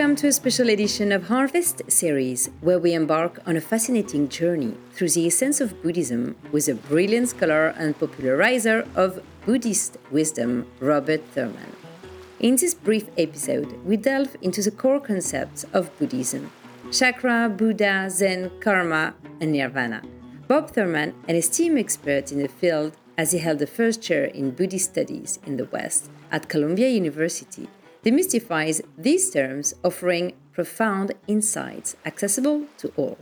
Welcome to a special edition of Harvest series, where we embark on a fascinating journey through the essence of Buddhism with a brilliant scholar and popularizer of Buddhist wisdom, Robert Thurman. In this brief episode, we delve into the core concepts of Buddhism chakra, Buddha, Zen, karma, and nirvana. Bob Thurman, an esteemed expert in the field, as he held the first chair in Buddhist studies in the West at Columbia University, demystifies these terms, offering profound insights accessible to all.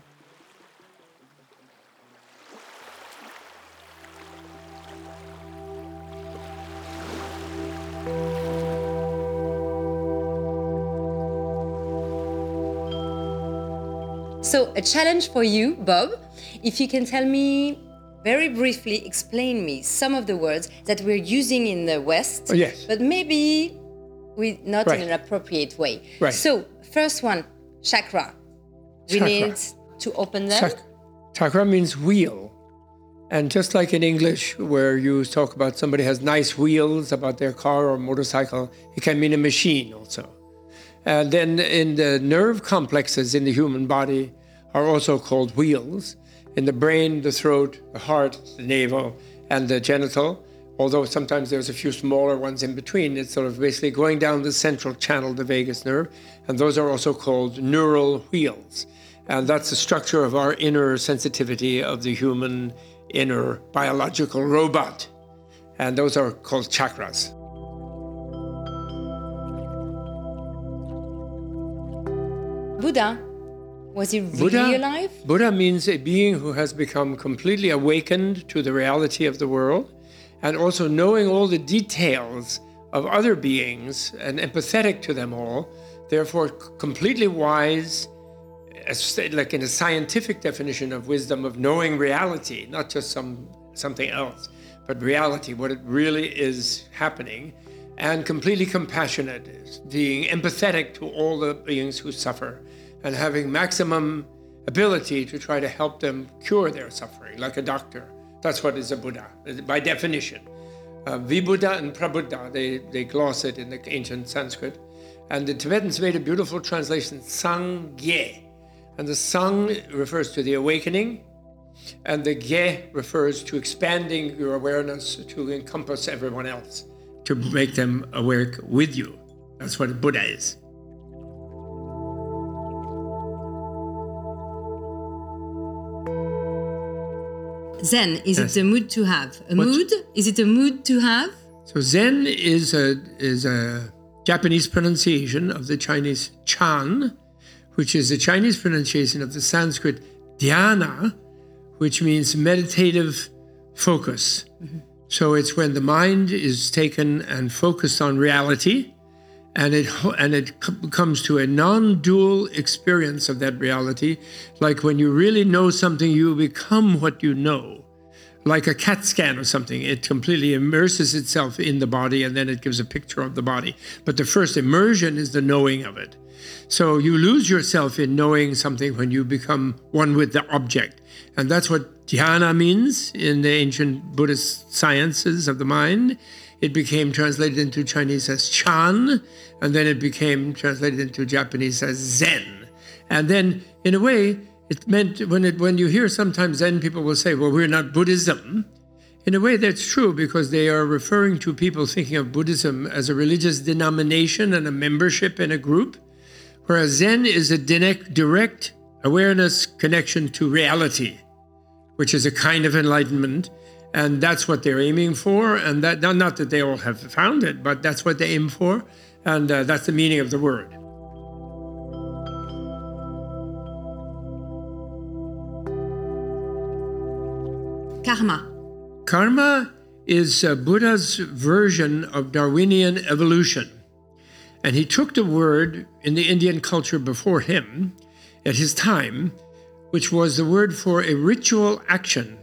So, a challenge for you, Bob. If you can tell me very briefly, explain me some of the words that we're using in the West. Oh, yes. But maybe we not Right. in an appropriate way. Right. So, first one, chakra. We Chakra. need to open them. Chak- chakra means wheel. And just like in English, where you talk about somebody has nice wheels about their car or motorcycle, it can mean a machine also. And then in the nerve complexes in the human body are also called wheels. In the brain, the throat, the heart, the navel, and the genital, although sometimes there's a few smaller ones in between, it's sort of basically going down the central channel, the vagus nerve, and those are also called neural wheels. And that's the structure of our inner sensitivity of the human inner biological robot. And those are called chakras. Buddha, was he really Buddha, alive? Buddha means a being who has become completely awakened to the reality of the world and also knowing all the details of other beings and empathetic to them all, therefore completely wise, like in a scientific definition of wisdom of knowing reality, not just some something else, but reality, what it really is happening, and completely compassionate, being empathetic to all the beings who suffer, and having maximum ability to try to help them cure their suffering, like a doctor. That's what is a Buddha, by definition. Uh, Vibuddha and Prabuddha, they, they gloss it in the ancient Sanskrit. And the Tibetans made a beautiful translation, Sangye. And the Sang refers to the awakening, and the Ge refers to expanding your awareness to encompass everyone else, to make them awake with you. That's what Buddha is. Zen, is Yes. it a mood to have? A What's- mood? Is it a mood to have? So Zen is a is a Japanese pronunciation of the Chinese Chan, which is the Chinese pronunciation of the Sanskrit dhyana, which means meditative focus. Mm-hmm. So it's when the mind is taken and focused on reality, and it and it comes to a non-dual experience of that reality, like when you really know something, you become what you know like a CAT scan or something. It completely immerses itself in the body and then it gives a picture of the body. But the first immersion is the knowing of it. So you lose yourself in knowing something when you become one with the object. And that's what dhyana means in the ancient Buddhist sciences of the mind. It became translated into Chinese as Chan, and then it became translated into Japanese as Zen. And then, in a way, it meant when it when you hear sometimes Zen people will say, "Well, we're not Buddhism." In a way, that's true because they are referring to people thinking of Buddhism as a religious denomination and a membership in a group, whereas Zen is a direct, direct awareness connection to reality, which is a kind of enlightenment, and that's what they're aiming for. And that not that they all have found it, but that's what they aim for, and uh, that's the meaning of the word. Karma. Karma is uh, Buddha's version of Darwinian evolution. And he took the word in the Indian culture before him, at his time, which was the word for a ritual action,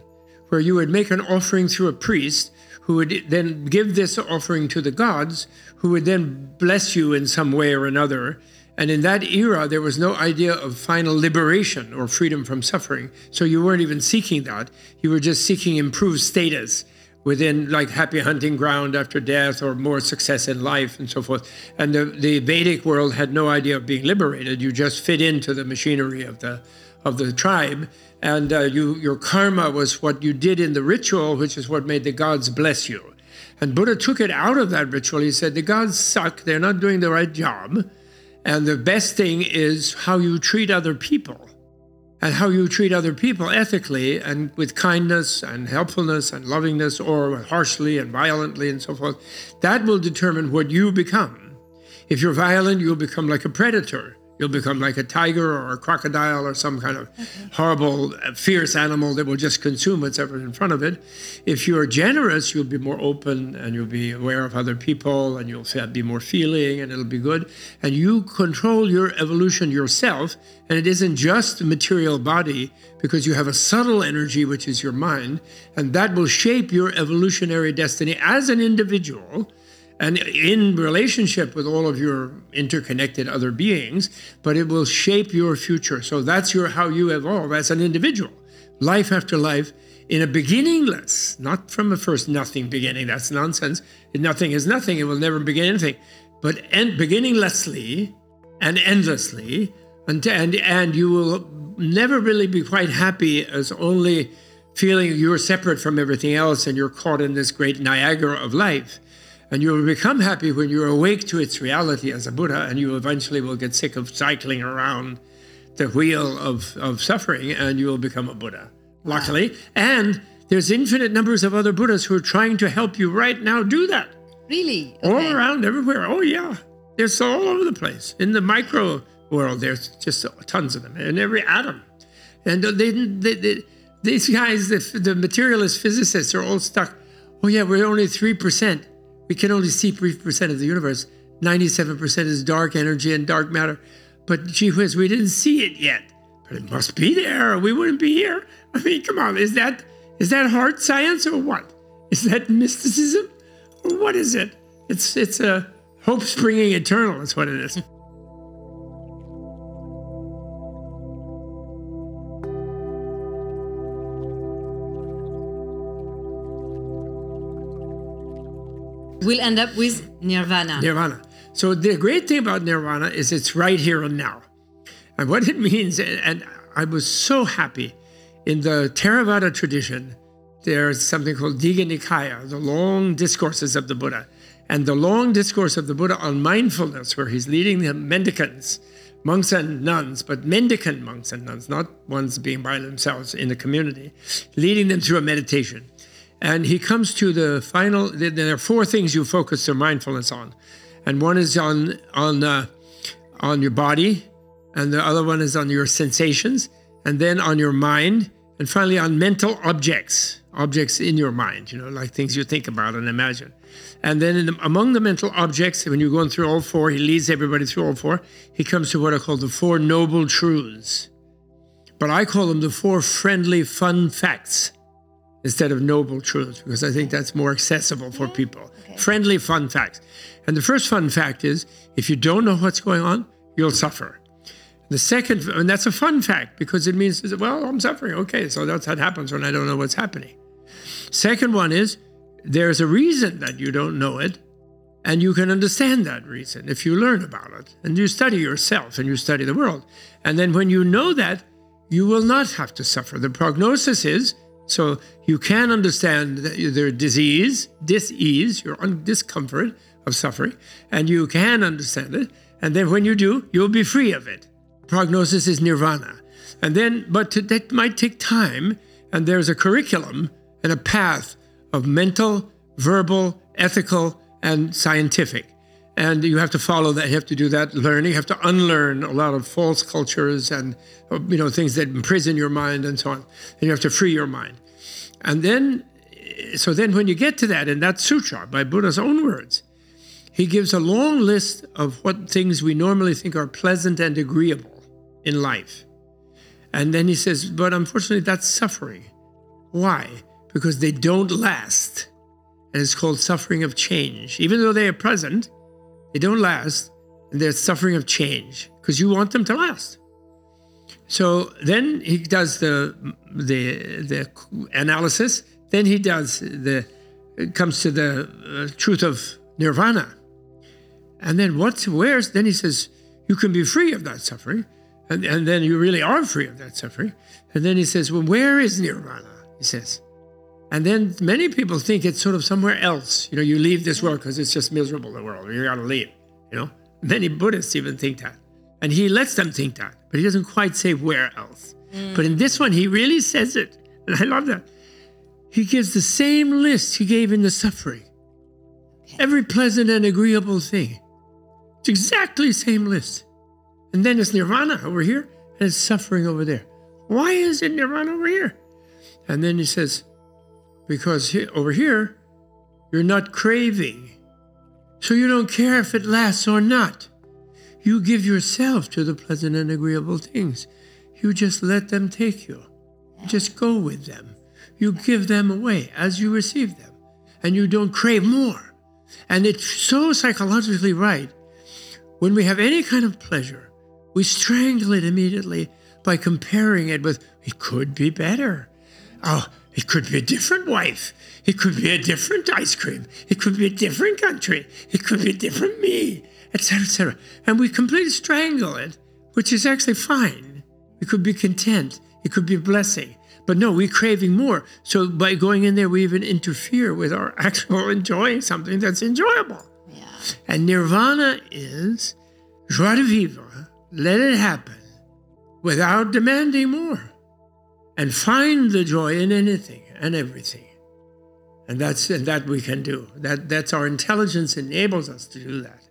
where you would make an offering through a priest who would then give this offering to the gods, who would then bless you in some way or another. And in that era, there was no idea of final liberation or freedom from suffering. So you weren't even seeking that. You were just seeking improved status within like happy hunting ground after death or more success in life and so forth. And the, the Vedic world had no idea of being liberated. You just fit into the machinery of the of the tribe, and uh, you your karma was what you did in the ritual, which is what made the gods bless you. And Buddha took it out of that ritual. He said the gods suck; they're not doing the right job, and the best thing is how you treat other people and how you treat other people ethically and with kindness and helpfulness and lovingness or harshly and violently and so forth, that will determine what you become. If you're violent, you'll become like a predator. You'll become like a tiger or a crocodile or some kind of okay. horrible, fierce animal that will just consume whatever in front of it. If you're generous, you'll be more open and you'll be aware of other people and you'll be more feeling and it'll be good. And you control your evolution yourself. And it isn't just the material body because you have a subtle energy, which is your mind, and that will shape your evolutionary destiny as an individual and in relationship with all of your interconnected other beings, but it will shape your future. So that's your how you evolve as an individual, life after life, in a beginningless, not from a first nothing beginning. That's nonsense. Nothing is nothing. It will never begin anything, but end, beginninglessly and endlessly, and, and and you will never really be quite happy as only feeling you're separate from everything else and you're caught in this great Niagara of life and you will become happy when you're awake to its reality as a Buddha, and you eventually will get sick of cycling around the wheel of, of suffering and you will become a Buddha, luckily. Wow. And there's infinite numbers of other Buddhas who are trying to help you right now do that. Really? Okay. All around, everywhere. Oh, yeah. There's all over the place. In the micro world, there's just tons of them, in every atom. And they, they, they, these guys, the, the materialist physicists, are all stuck. Oh, yeah, we're only 3%. We can only see 3% of the universe. 97% is dark energy and dark matter. But gee whiz, we didn't see it yet. But it must be there, we wouldn't be here. I mean, come on, is that is that hard science or what? Is that mysticism? Or what is it? It's it's a hope springing eternal, that's what it is. We'll end up with nirvana. Nirvana. So the great thing about nirvana is it's right here and now. And what it means, and I was so happy in the Theravada tradition, there's something called Digha Nikaya, the long discourses of the Buddha. And the long discourse of the Buddha on mindfulness, where he's leading the mendicants, monks and nuns, but mendicant monks and nuns, not ones being by themselves in the community, leading them through a meditation. And he comes to the final. There are four things you focus your mindfulness on, and one is on on uh, on your body, and the other one is on your sensations, and then on your mind, and finally on mental objects, objects in your mind. You know, like things you think about and imagine. And then the, among the mental objects, when you're going through all four, he leads everybody through all four. He comes to what are called the four noble truths, but I call them the four friendly fun facts instead of noble truths because I think that's more accessible for people. Okay. Friendly fun facts. And the first fun fact is if you don't know what's going on, you'll suffer. The second, and that's a fun fact because it means, well, I'm suffering. Okay, so that's what happens when I don't know what's happening. Second one is there's a reason that you don't know it, and you can understand that reason if you learn about it and you study yourself and you study the world. And then when you know that, you will not have to suffer. The prognosis is so you can understand their disease, disease, your discomfort of suffering, and you can understand it. And then when you do, you'll be free of it. Prognosis is nirvana. And then, but to, that might take time, and there's a curriculum and a path of mental, verbal, ethical, and scientific. And you have to follow that. You have to do that learning. You have to unlearn a lot of false cultures and you know things that imprison your mind and so on. And you have to free your mind. And then, so then when you get to that in that sutra by Buddha's own words, he gives a long list of what things we normally think are pleasant and agreeable in life. And then he says, but unfortunately, that's suffering. Why? Because they don't last. And it's called suffering of change. Even though they are present, they don't last, and they're suffering of change because you want them to last. So then he does the the the analysis. Then he does the comes to the uh, truth of nirvana. And then what's where's then he says you can be free of that suffering, and, and then you really are free of that suffering. And then he says, well, where is nirvana? He says. And then many people think it's sort of somewhere else. You know, you leave this world because it's just miserable, the world. You gotta leave, you know? Many Buddhists even think that. And he lets them think that, but he doesn't quite say where else. Mm. But in this one, he really says it. And I love that. He gives the same list he gave in the suffering. Every pleasant and agreeable thing. It's exactly the same list. And then it's nirvana over here, and it's suffering over there. Why is it nirvana over here? And then he says, because over here, you're not craving. So you don't care if it lasts or not. You give yourself to the pleasant and agreeable things. You just let them take you. You just go with them. You give them away as you receive them. And you don't crave more. And it's so psychologically right. When we have any kind of pleasure, we strangle it immediately by comparing it with, it could be better. Oh, it could be a different wife. It could be a different ice cream. It could be a different country. It could be a different me, etc., etc. And we completely strangle it, which is actually fine. We could be content. It could be a blessing. But no, we're craving more. So by going in there, we even interfere with our actual enjoying something that's enjoyable. Yeah. And nirvana is joie de vivre. Let it happen without demanding more and find the joy in anything and everything. And that's and that we can do. That that's our intelligence enables us to do that.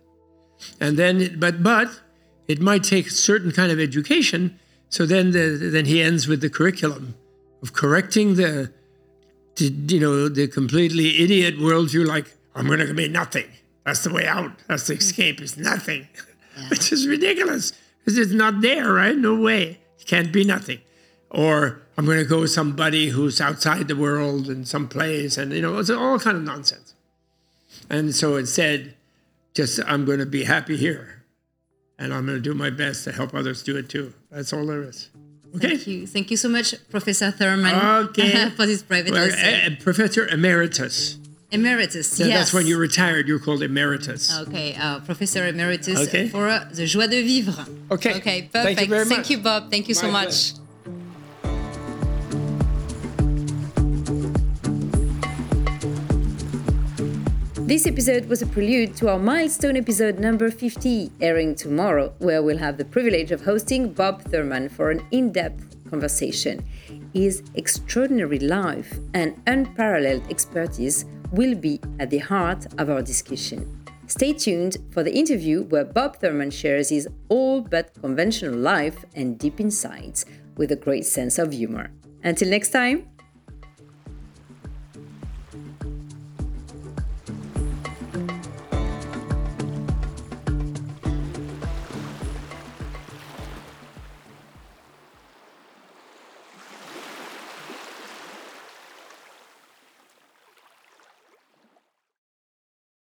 And then, it, but but it might take a certain kind of education. So then, the, then he ends with the curriculum of correcting the, the you know, the completely idiot worldview. Like I'm going to be nothing. That's the way out. That's the escape. Is nothing, yeah. which is ridiculous because it's not there, right? No way. It can't be nothing or I'm going to go with somebody who's outside the world in some place, and you know, it's all kind of nonsense. And so instead, just I'm going to be happy here, and I'm going to do my best to help others do it too. That's all there is. Okay. Thank you. Thank you so much, Professor Thurman, okay. for this private well, uh, Professor Emeritus. Emeritus, yeah, yes. That's when you're retired, you're called emeritus. Okay, uh, Professor Emeritus okay. for uh, the joie de vivre. Okay. Okay, perfect. Thank you, very much. Thank you Bob. Thank you My so much. Pleasure. This episode was a prelude to our milestone episode number 50, airing tomorrow, where we'll have the privilege of hosting Bob Thurman for an in depth conversation. His extraordinary life and unparalleled expertise will be at the heart of our discussion. Stay tuned for the interview where Bob Thurman shares his all but conventional life and deep insights with a great sense of humor. Until next time,